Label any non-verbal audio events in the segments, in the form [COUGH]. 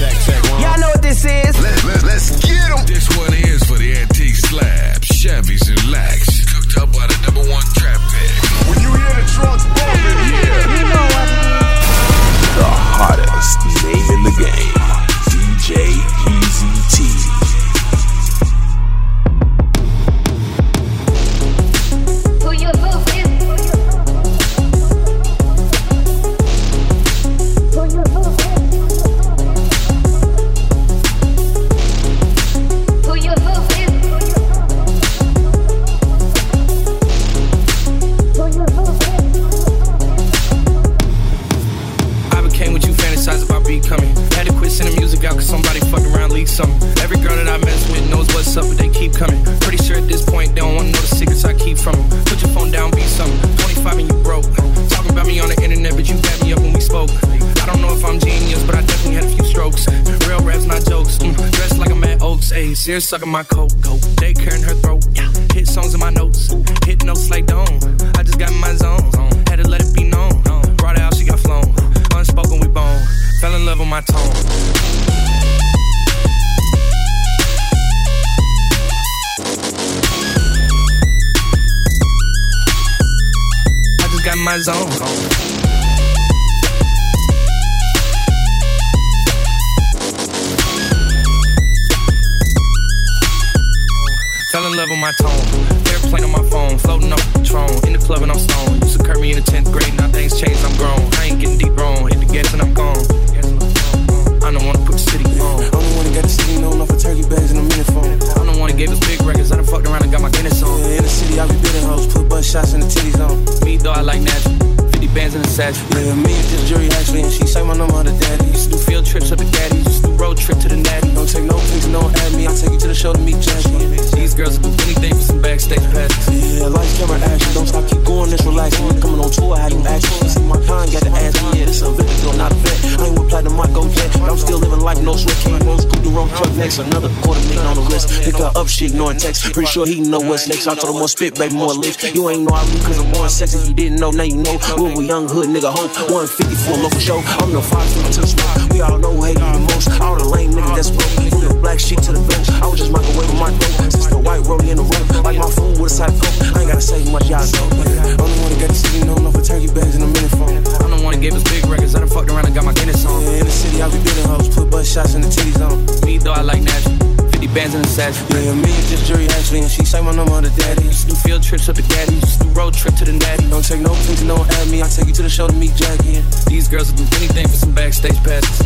Check, check, one. Y'all know what this is. Let, let, let's get them. This one is for the antique slabs, sucking my. Daycare floating up the throne. In the club and I'm stoned. Used to curb me in the 10th grade, now things changed, I'm grown. I ain't getting deep wrong. Hit the gas and I'm gone. I don't wanna put the city on. I'm the one that got the city known off for turkey bags and a minute phone. I'm the one that gave us big records. I done fucked around and got my Guinness on. Yeah, in the city, I be bidding hoes, put butt shots in the titties on. Me though, I like natural. 50 bands in the satchel. Yeah, me and this jury actually, and she say my number to daddy. Used to do field trips up to Gaddy. Used to do road trip to the Natty. Don't take no pics, don't add me. I take you to the show to meet Jackie. These girls will do anything for some backstage passes. Yeah, lights, camera, action. Don't stop, keep going, let's relax. When coming on tour, how you action? See my time, got to ask me. Yeah, this a victim, girl, not a vet. I ain't with platinum, I go jet. But I'm still living life, no sweat. King Rose, scoop the wrong truck next. Another quarter million on the wrist. Pick her up, she ignoring text. Pretty sure he know what's next. I told him more spit, baby, more lift. You ain't know I leave cause I'm more sexy. You didn't know, now you know. When we young hood, nigga, hope. 150 for a local show. I'm the five to the spot. We all know who hate the most. All the lame niggas that's broke. From the black sheep to the bench. I was just microwaving my dope. Since the white rollie in the room. Like my food with a side coke. I ain't gotta say much, y'all know. I'm the one that got the city known off for turkey bags and a minute phone. I'm the one that gave us big records. I done fucked around and got my Guinness on. Yeah, in the city, I be bidding hoes. Put butt shots in the titties on. Me though, I like natural. 50 bands in the satchel. Yeah, me and this jury actually, and she say my number to daddy. Used to do field trips up to Gaddy. Used to do road trip to the Natty. Don't take no pics, don't add me. I take you to the show to meet Jackie. These girls will do anything for some backstage passes.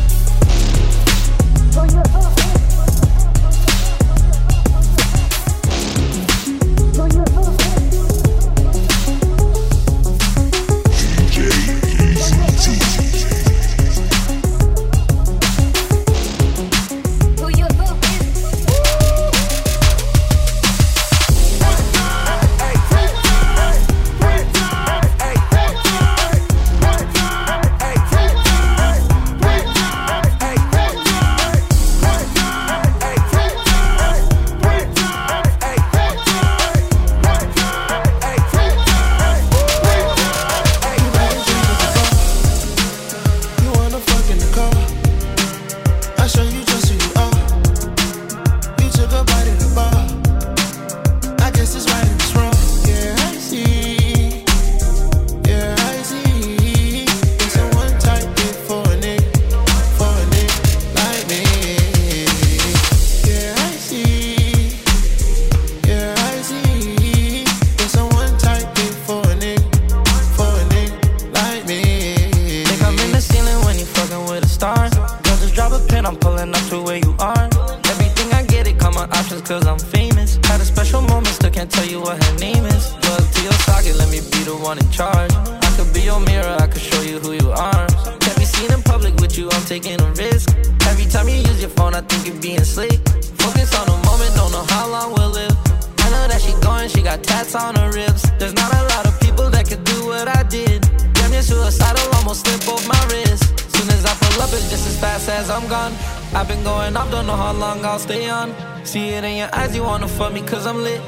You me cause I'm lit.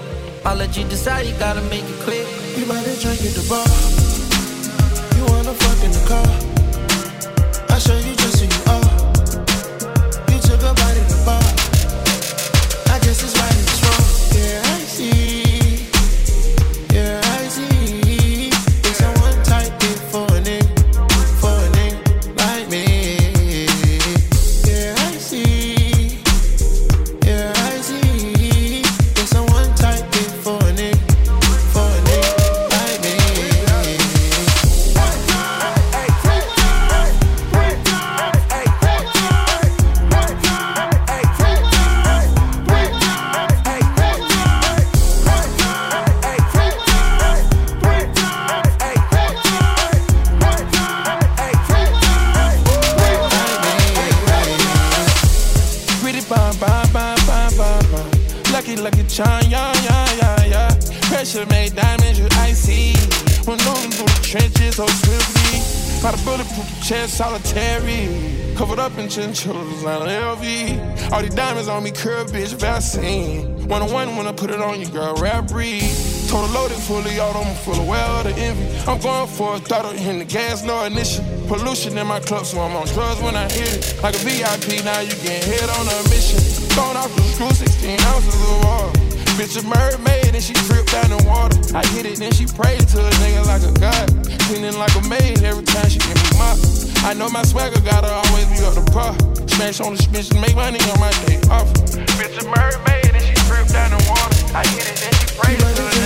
I'll let you decide, you gotta make it quick. You might have drink at the bar. You wanna fuck in the car. I show you chinchillas, like LV. All these diamonds on me, curve, bitch, vaccine. One on one when I put it on you, girl, rap breed. Total loaded fully, all I'm full of well the envy. I'm going for a throttle in the gas, no ignition. Pollution in my club, so I'm on drugs when I hit it. Like a VIP, now you get hit on a mission. Throwing off the screw, 16 ounces of water. Bitch a mermaid and she dripped down the water. I hit it, then she prayed to a nigga like a god. Cleaning like a maid every time she give me my. I know my swagger gotta always be up to par. Smash on the bitch and make money on my day off. Bitch a mermaid and she dripped down in water. I hit it, then she prayed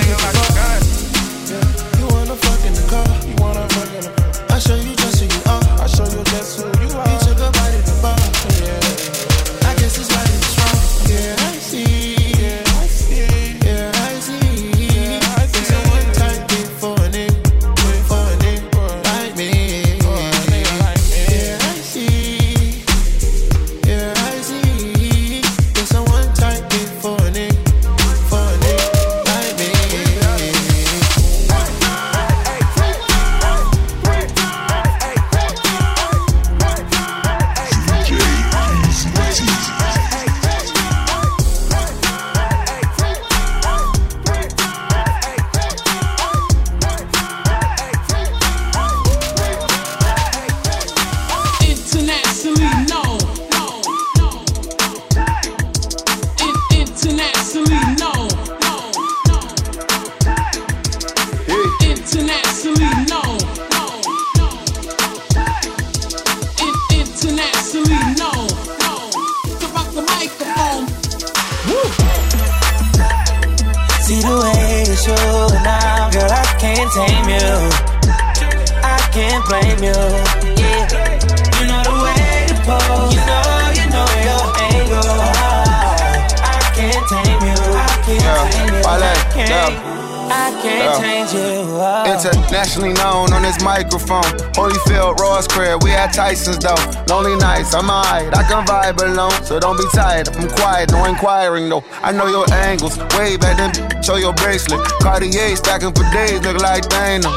you. I can't tame you. Wale, I can't. yeah. I can't Yeah. change you. Internationally known on this microphone. Holyfield, Ross Crab, we at Tyson's though. Lonely nights, I'm alright, I can vibe alone. So don't be tired, I'm quiet, no inquiring though. I know your angles, way back then, show your bracelet. Cartier stacking for days, look like Thanos.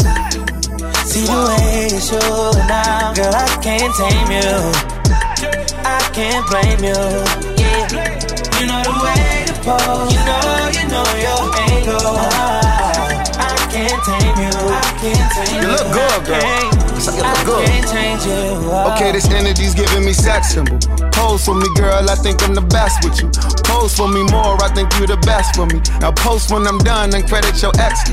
See the way you show now, girl, I can't tame you. I can't blame you. Yeah, you know the way to pose. You know, you know your angle. Ah, I can't tame you. I can't tame You you. look good, girl. I You look good. you. Oh. Okay, this ah. energy's giving me sex symbol. Pose for me, girl, I think I'm the best with you. Pose for me more, I think you the best for me. Now post when I'm done and credit your ex.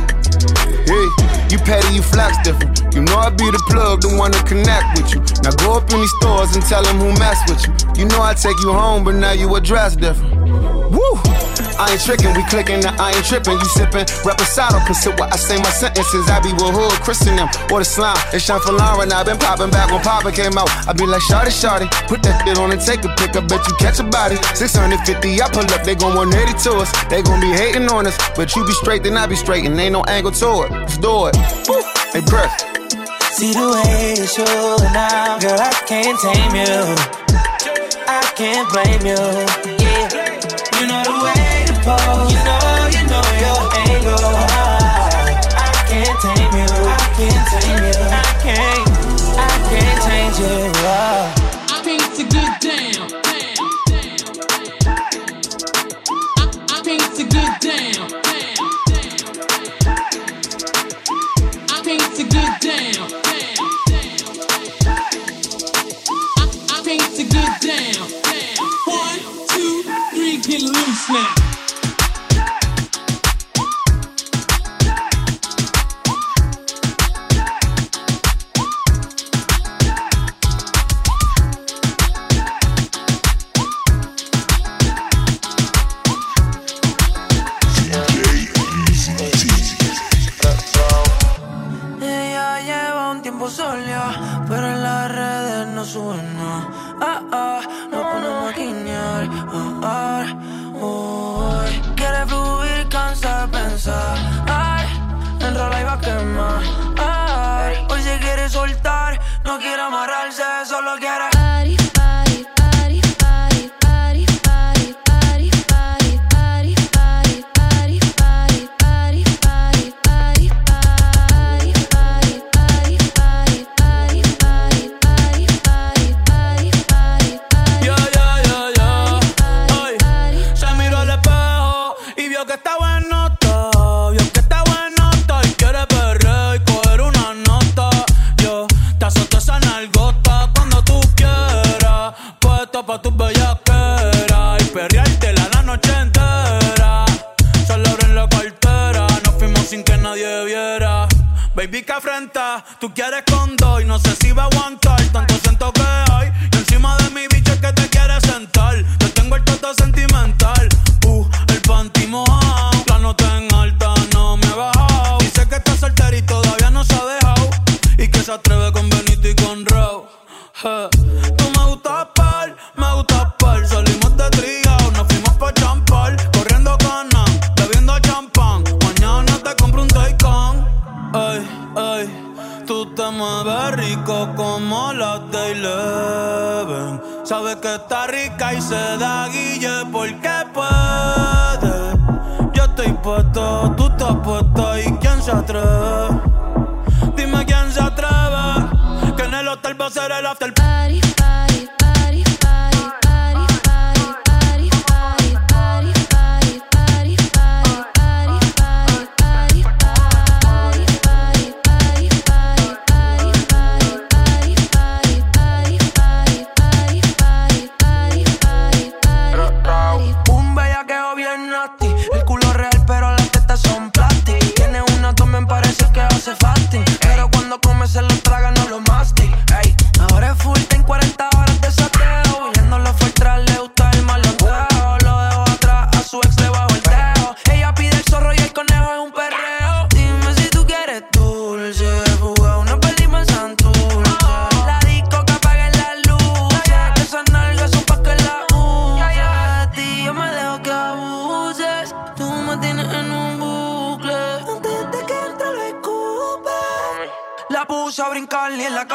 Hey, you petty, you flex different. You know I be the plug, the one to connect with you. Now go up in these stores and tell them who mess with you. You know I take you home, but now you address different. Woo! I ain't tricking, we clicking, now I ain't tripping. You sipping, reposado, consider what I say my sentences. I be with hood, Christian them, or the slime. It's Sean for Lauren, i been popping back when Papa came out. I be like, Shorty, Shorty, put that shit on and take a pic. I bet you catch a body. 650, I pull up, they gon' 180 to us. They gon' be hating on us, but you be straight, then I be straight, and ain't no angle to it. Let's do it. Woo! Hey. See the way you show now, girl, I can't tame you. I can't blame you. The way to pose. You know, you know your angle. I can't tame you. I can't tame you. I can't.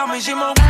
Me de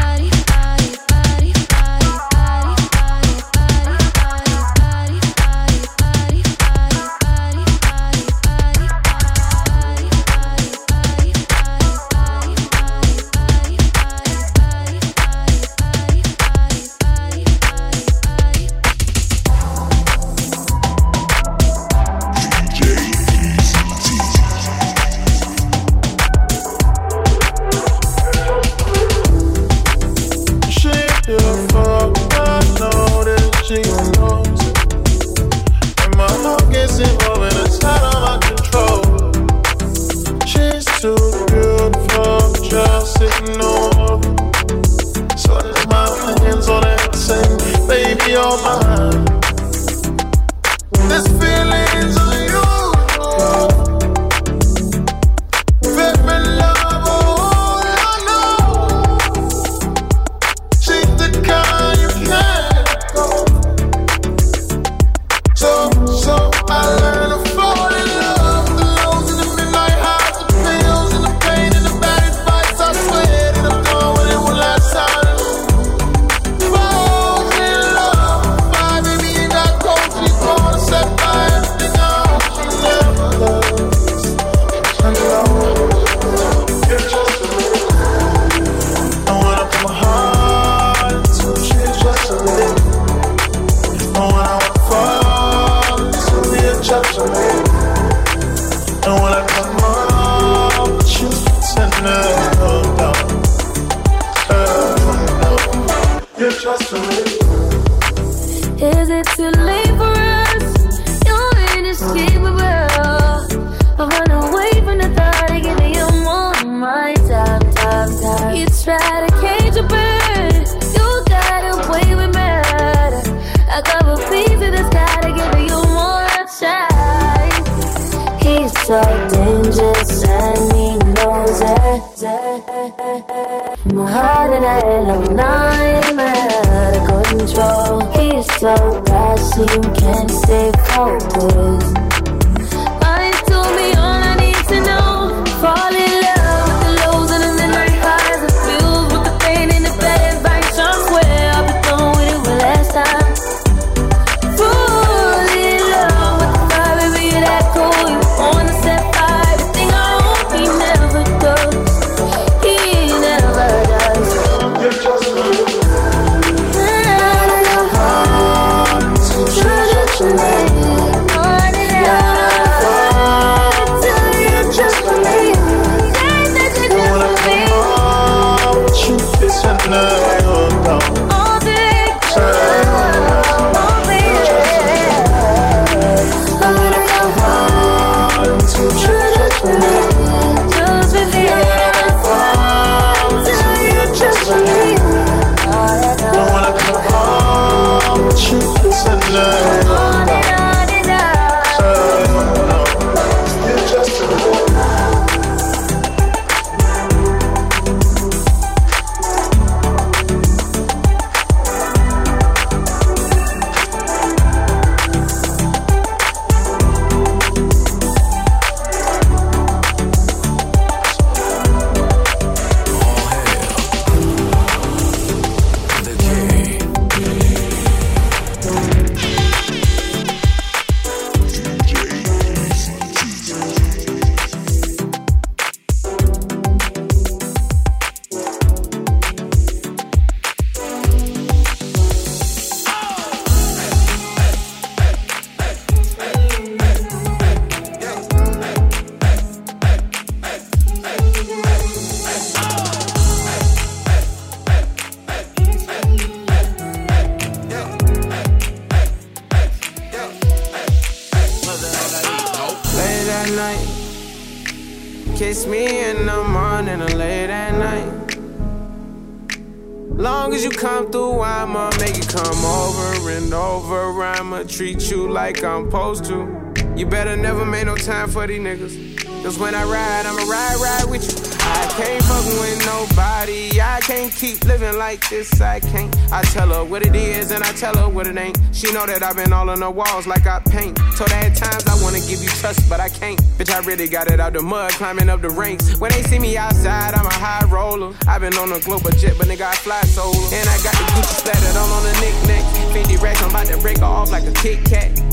treat you like I'm supposed to. You better never make no time for these niggas. Cause when I ride, I'ma ride, ride with you. I can't fuck with nobody. I can't keep living like this. I can't. I tell her what it is and I tell her what it ain't. She know that I've been all on the walls like I paint. Told her at times I wanna give you trust, but I can't. Bitch, I really got it out the mud, climbing up the ranks. When they see me outside, I'm a high roller. I've been on a global jet, but nigga, I fly solo. And I got the Gucci splattered all on the knickknack. 50 racks, I'm about to break her off like a Kit Kat.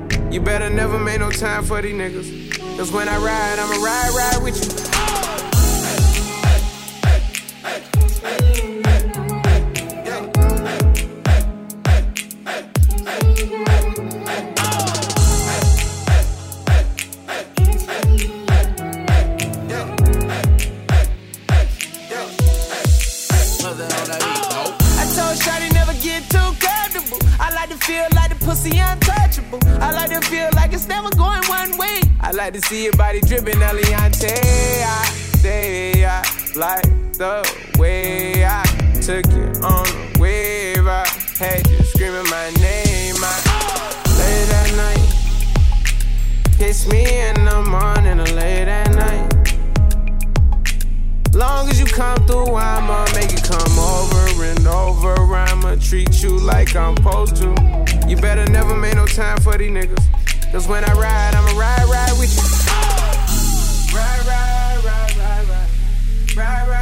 You better never make no time for these niggas. Cause when I ride, I'ma ride, ride with you. To see your body dripping, Eliante. I say I like the way I took it on the wave. I had you screaming my name. I late at night. Kiss me in the morning or late at night. Long as you come through, I'ma make you come over and over. I'ma treat you like I'm supposed to. You better never make no time for these niggas. Cause when I ride, I'ma ride, ride with you. Ride, ride, ride, ride, ride. Ride, ride,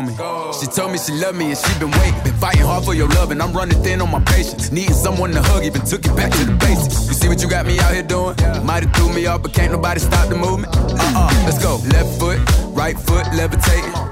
on me. She told me she loved me and she been waiting. Been fighting hard for your love and I'm running thin on my patience. Needing someone to hug, even took it back to the basics. You see what you got me out here doing? Might have threw me off, but can't nobody stop the movement. Uh uh, let's go. Left foot, right foot, levitating.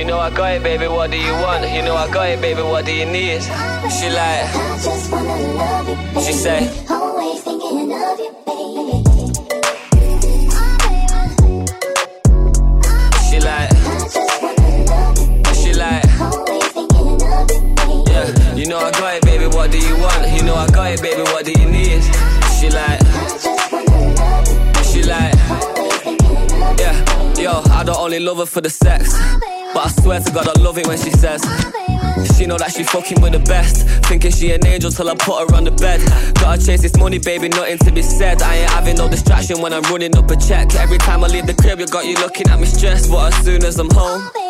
You know I got it, baby. What do you want? You know I got it, baby. What do you need? She like, I just wanna love you, baby. she say, Always thinking of you, baby. she like, she like. Yeah, you know I got it, baby. What do you want? You know I got it, baby. What do you need? She like, she like. Yeah, yo, I don't only love her for the sex, but I swear to God I love it when she says. She know that she fucking with the best. Thinking she an angel till I put her on the bed. Gotta chase this money, baby, nothing to be said. I ain't having no distraction when I'm running up a check. Every time I leave the crib, you got you looking at me stressed. But as soon as I'm home.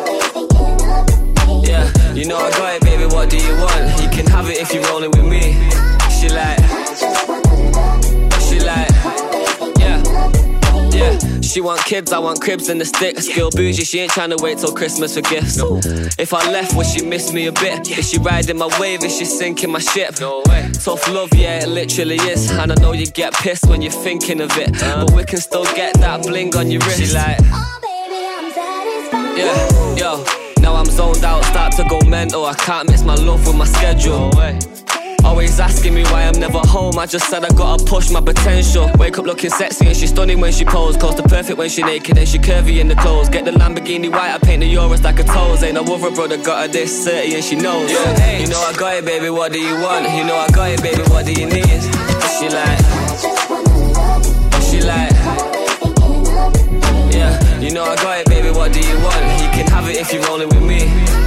Yeah, you know I got it, baby. What do you want? You can have it if you're rolling with me. She like, she like, yeah, yeah. She want kids, I want cribs and the sticks. Skill bougie, she ain't trying to wait till Christmas for gifts. If I left, would she miss me a bit? Is she riding my wave? Is she sinking my ship? No way. Tough love, yeah, it literally is. And I know you get pissed when you're thinking of it, uh-huh. but we can still get that bling on your wrist. She like. Yeah, yo. Now I'm zoned out, start to go mental. I can't miss my love with my schedule. Always asking me why I'm never home. I just said I gotta push my potential. Wake up looking sexy and she's stunning when she pose. Close to perfect when she naked and she curvy in the clothes. Get the Lamborghini white, I paint the Euros like a toes. Ain't no other brother got her this 30 and she knows. Yeah, you know I got it, baby. What do you want? You know I got it, baby. What do you need? She like, she like. Yeah, you know I got it, baby. What do you want? Have it if you're rolling with me.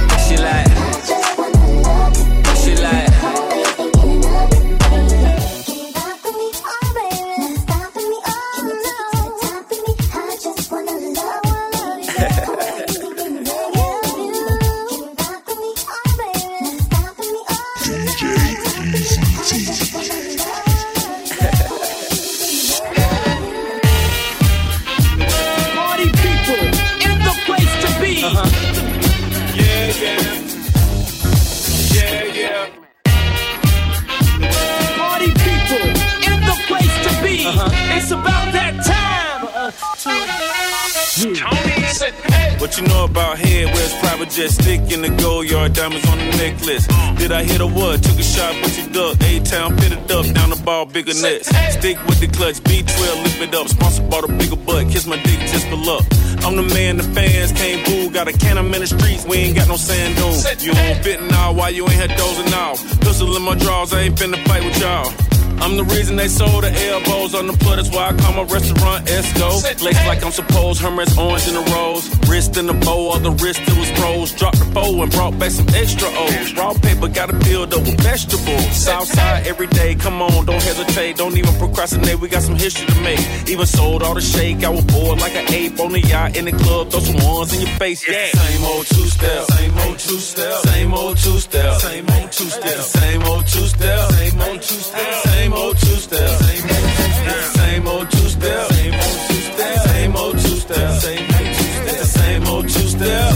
Jet stick in the gold yard? Diamonds on the necklace. Did I hit a what? Took a shot, but you duck. A town fitted up, down the ball, bigger nets. Stick with the clutch, B12, lift it up. Sponsored by the bigger butt. Kiss my dick just for luck. I'm the man the fans can't boo. Got a can in the streets, we ain't got no sand dunes. You on fitting now while you ain't had dozing off. Pistol in my drawers, I ain't finna fight with y'all. I'm the reason they sold the elbows on the plug. That's why I call my restaurant Esco. Lace like I'm supposed, Hermes orange in the rose. Wrist in the bow, all the wrist it was pros. Dropped the bow and brought back some extra O's. Raw paper, gotta build up with vegetables. Southside every day, come on, don't hesitate. Don't even procrastinate, we got some history to make. Even sold all the shake, I was bored like an ape on the yacht in the club. Throw some ones in your face, yeah. Same old two step, same old two step, same old two step, same old two step, same old two step, same old two step, same old two step, same old two step, same old two step, same old two step, same old two step, same old two step,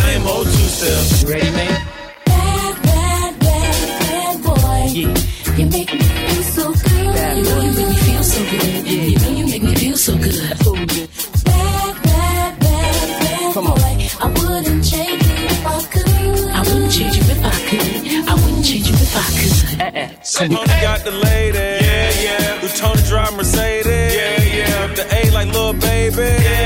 same old two step. Ready, man? Bad, bad, bad, bad boy. You I could. Some got the lady, yeah, yeah. Who told to drive Mercedes, yeah, yeah. Rip the A like little baby, yeah,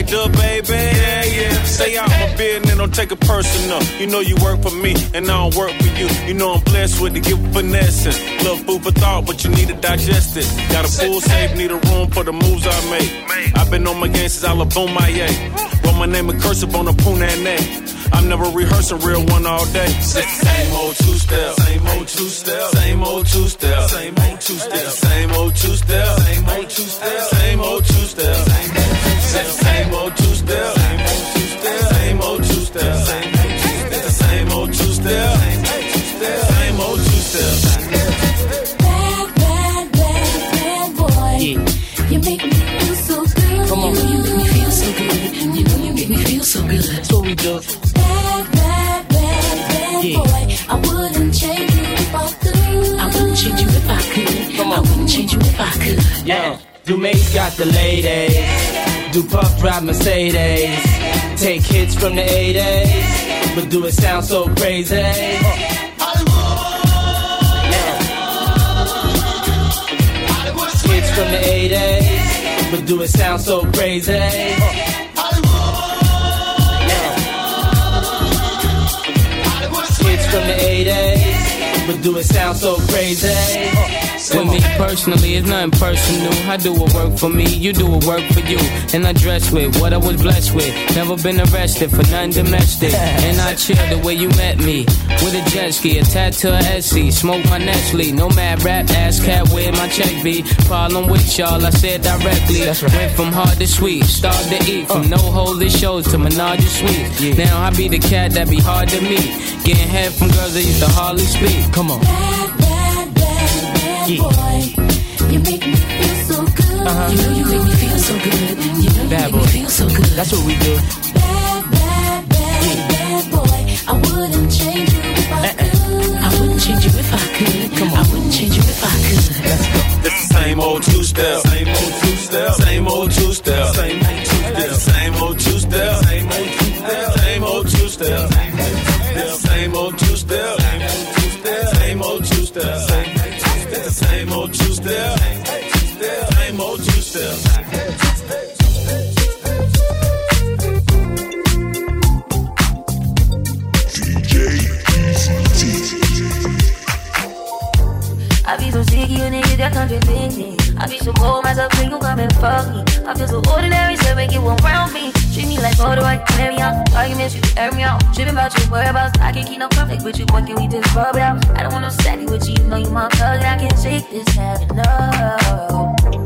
like the baby, yeah, yeah. Stay out my business, don't take it personal. You know you work for me, and I don't work for you. You know I'm blessed with the gift of finessing. Love food for thought, but you need to digest it. Got a full safe, need a room for the moves I make. I've been on my game since I left my yeah. Wrote my name in cursive on a neck. I'm never rehearsing real one all day. Same old two step, same old two step, same old two step, same old two step, same old two step, same old two step, the ladies. Do puff drive Mercedes. Take hits from the 80s. But do it sound so crazy? Hits from the 80s. But do it sound so crazy? Hits from the 80s. But do it sound so crazy? With me personally, it's nothing personal. I do what work for me, you do what work for you. And I dress with what I was blessed with. Never been arrested for nothing domestic. [LAUGHS] And I chill the way you met me. With a jet ski, a tattoo Etsy. Smoke my Nestle. No mad rap, ass cat where my check be. Problem with y'all, I said directly. Went from hard to sweet, start to eat. From uh. no holy shows to menage a suite. Now I be the cat that be hard to meet. Getting head from girls that used to hardly speak. Come on. Bad boy. You make me feel so good. Uh-huh. You know you make me feel so good. You know you Bad make me feel so good. That's what we do. Bad, bad, bad, bad boy. I wouldn't change you if I could. I wouldn't change you if I could. Come on. I wouldn't change you if I could. Let's go. It's the same old two step, fuck me. I feel so ordinary, so make you around me. Treat me like photo, I can carry on. Arguments, you air me out. Tripping about your whereabouts. I can't keep no conflict with you, boy, can we just rub out? I don't want no steady with you, you know you my thug, and I can't shake this habit, no.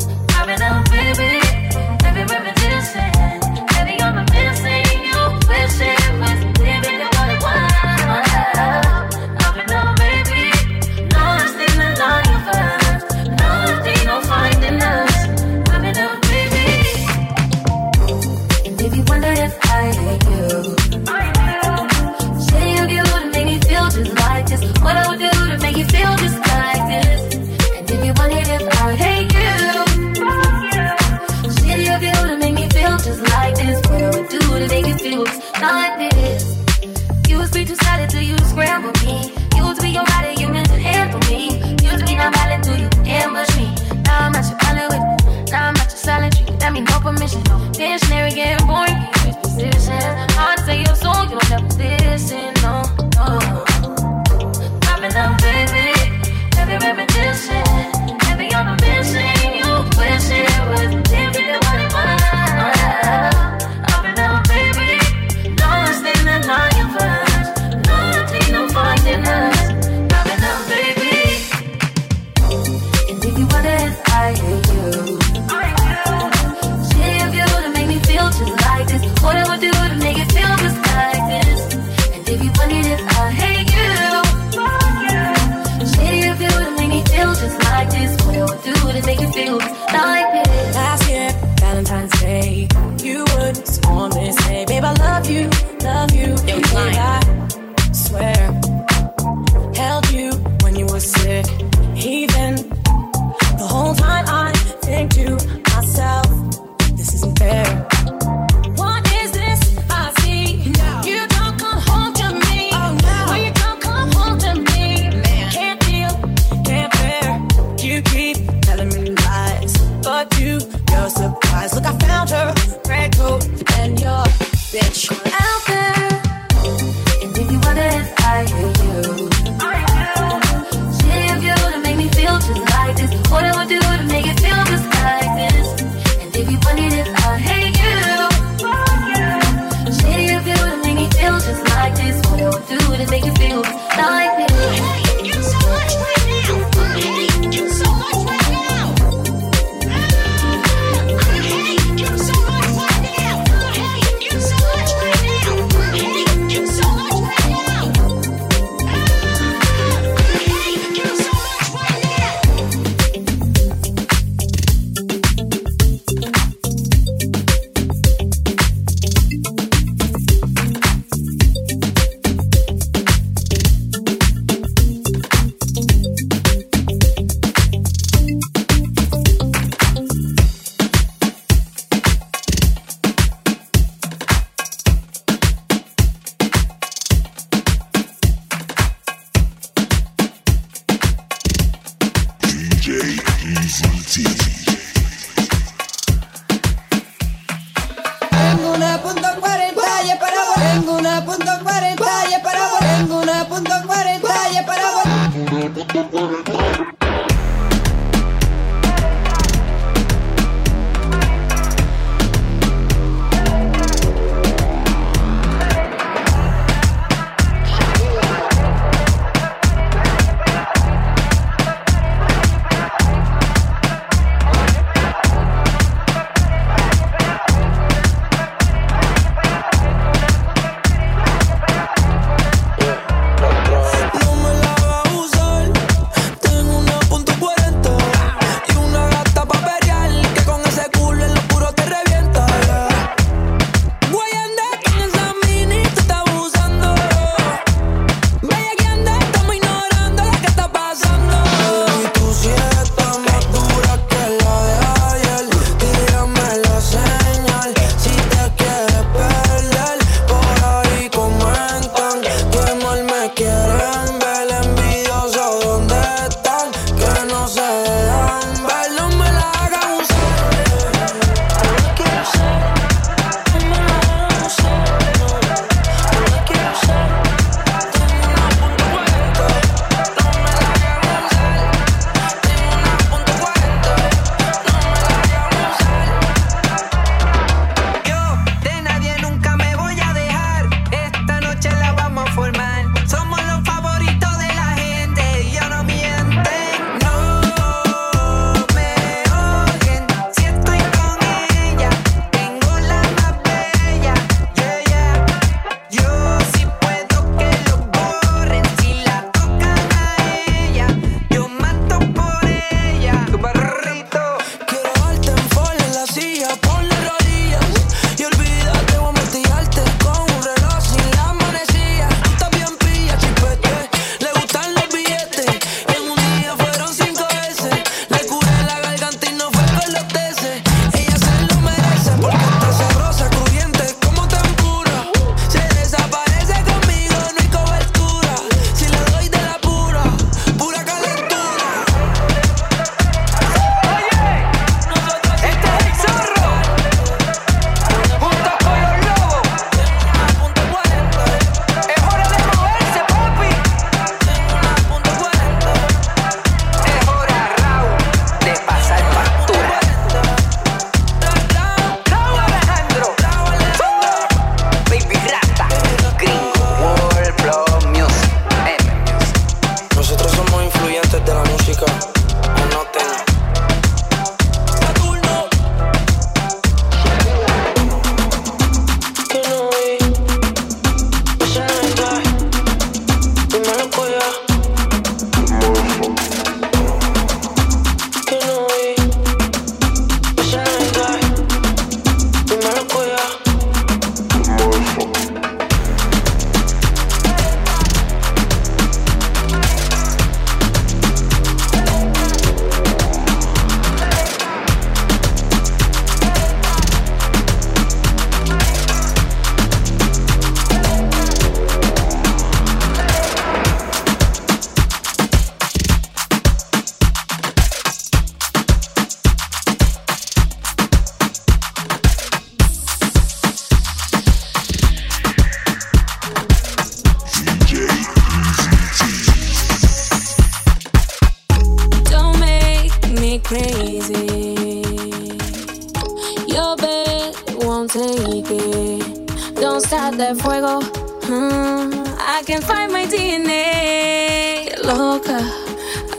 That fuego. Mm, I can find my DNA. Loca.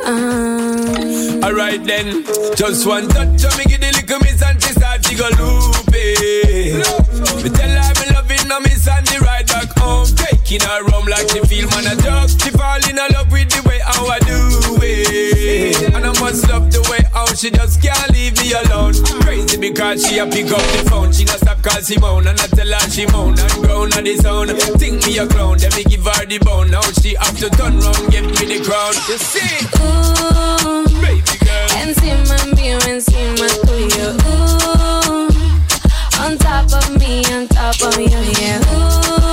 Um, Alright then, just one touch of me give the little miss and she start to go loopy. Me tell her me loving her miss and the ride back home, taking her home like she feel man a joke. She fall in love with the way how I do it, and I must love the way how she just can't leave me alone. Crazy because she a pick up the phone, she not stop call Simone and I tell her she moan and groan on the zone. Think me a clown, then me give her the bone. Now she have to turn round, give me the crown. You see? Ooh, baby girl. encima mío, encima tuyo. Ooh, on top of me, on top of you, yeah. Ooh,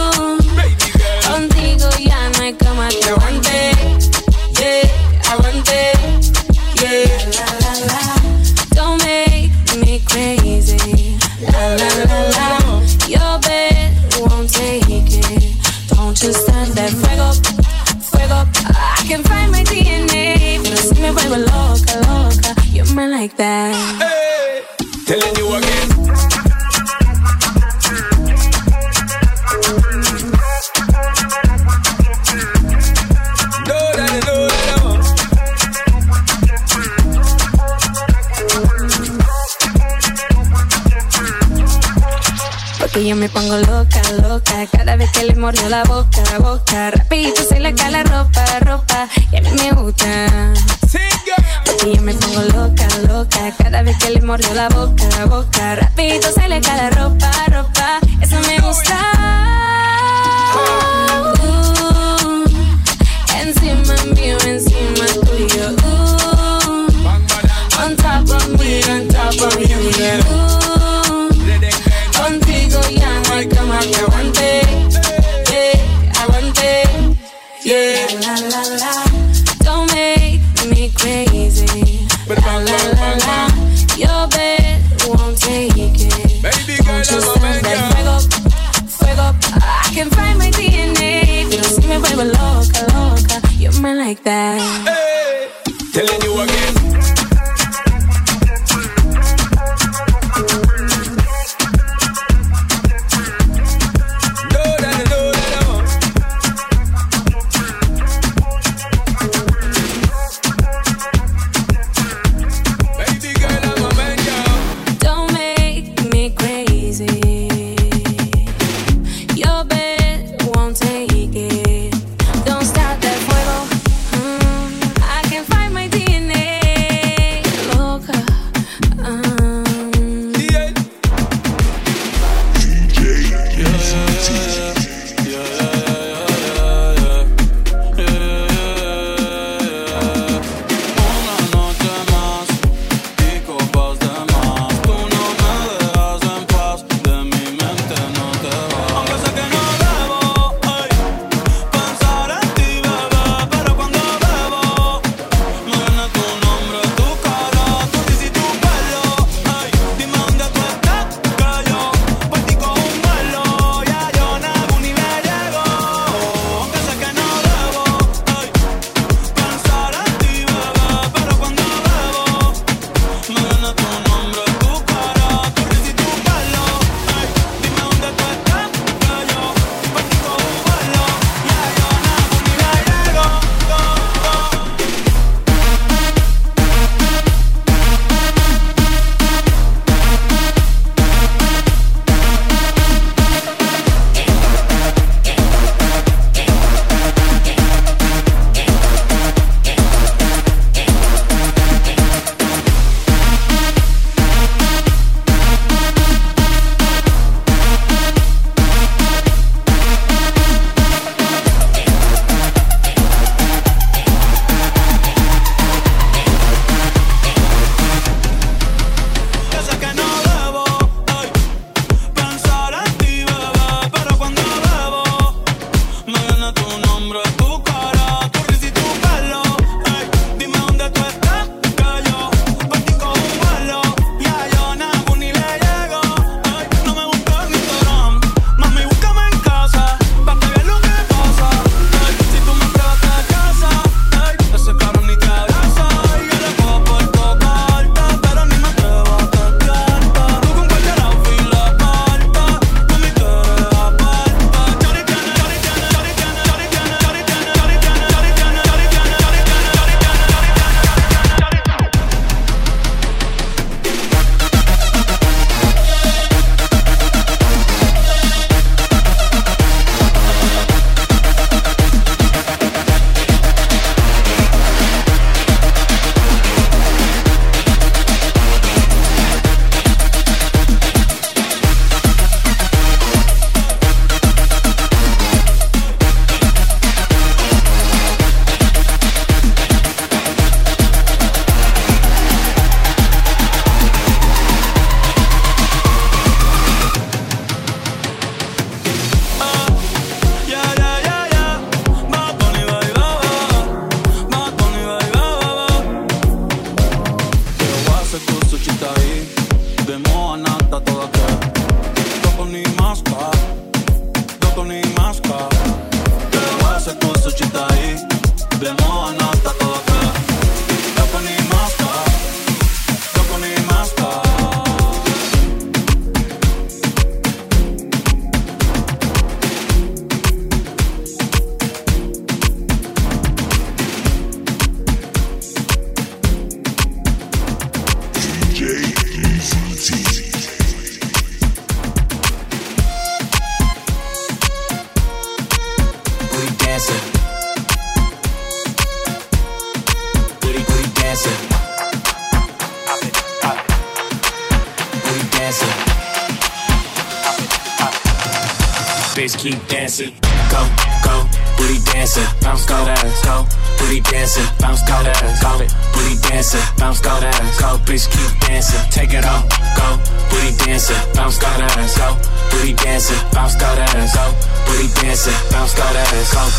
like that. Telling you again. Porque yo me pongo loca, loca Cada vez que le mordió la boca, boca Rapidito se le cae la ropa, ropa Y a mí me gusta Porque yo me pongo loca, loca Cada vez que le mordió la boca, boca Rapidito se le cae la ropa, ropa Eso me gusta Uh, Encima mío, encima tuyo Uh, On top of me, on top of you, Uh, Contigo ya no hay cama que aguante. Yeah, aguante. Yeah, la la la. Crazy. La la la la. Your bed won't take it. Baby girl, Don't you stand that fuego, fuego. I can find my DNA. Pero si me vuelvo loca, loca. You're mine like that. Telling you again.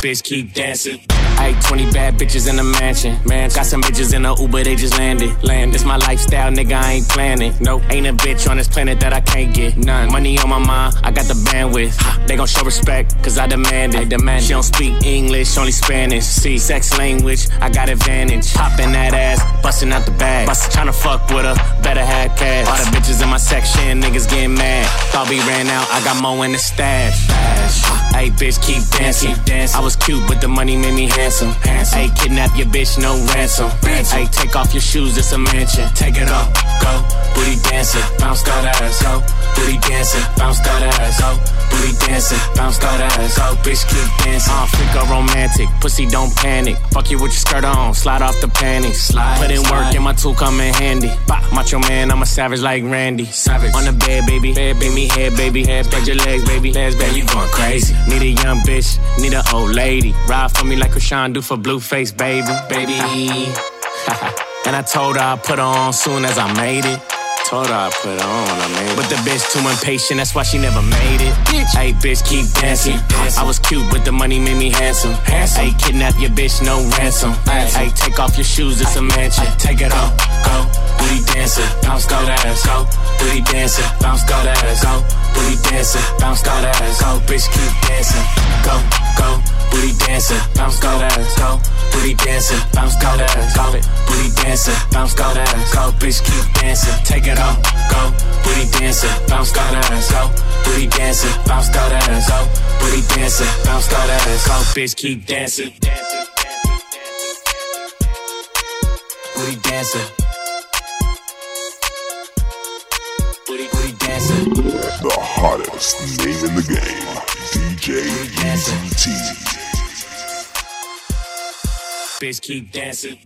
Bitch keep dancing. Ayy, 20 bad bitches in the mansion. Man, got some bitches in the Uber, they just landed. Land, this my lifestyle, nigga, I ain't planning. Nope, ain't a bitch on this planet that I can't get. None. Money on my mind, I got the bandwidth. They gon' show respect, cause I demand it. I demand she don't speak English, only Spanish. See, sex language, I got advantage. Popping that ass, busting out the bag. Bust, tryna fuck with her, better have cash. All the bitches in my section, niggas getting mad. Thought we ran out, I got more in the stash. Hey, bitch, keep dancing. I was cute, but the money made me handsome. Hey, kidnap your bitch, no ransom. Hey, take off your shoes, it's a mansion. Take it off, go. Booty dancing, bounce, that ass, go. Booty dancing, bounce, that ass, go. Booty dancing, bounce, that ass, go. Bitch, keep dancing. Uh, freak romantic, pussy don't panic. Fuck you with your skirt on, slide off the panties. Slide, Put in work and my tool come in handy. Bah, macho man, I'm a savage like Randy. Savage. On the bed, baby. Bed, baby, head, baby. Head, spread your legs, baby. Legs, baby. You going crazy. Need a young bitch, need a old lady. Ride for me like Chrisean do for Blueface, baby. Baby. [LAUGHS] and I told her I'd put her on soon as I made it. Told her I put her on, I made it. But the bitch too impatient, that's why she never made it. Bitch. Hey, bitch, keep dancing. I was cute, but the money made me handsome. Hey, kidnap your bitch, no ransom. Hey, take off your shoes, it's a mansion. Take it off, go. Booty dancing, bounce, go that ass, go. Booty dancing, bounce, go that ass, go. Booty dancing, bounce, go that ass, go. Bitch, keep dancing, go, go. Booty dancing, bounce, go ass, go. Booty dancing, bounce, go ass, go. Booty dancing, bounce, go ass, go. Bitch, keep dancing, take it off, go. Booty dancing, bounce, go ass, go. Booty dancing, bounce, go ass, go. Booty dancing, bounce, go ass, go. Bitch, keep dancing. Booty dancing. Booty, booty dancing. The hottest name in the game, DJ Eazy T. Bitch, keep dancing.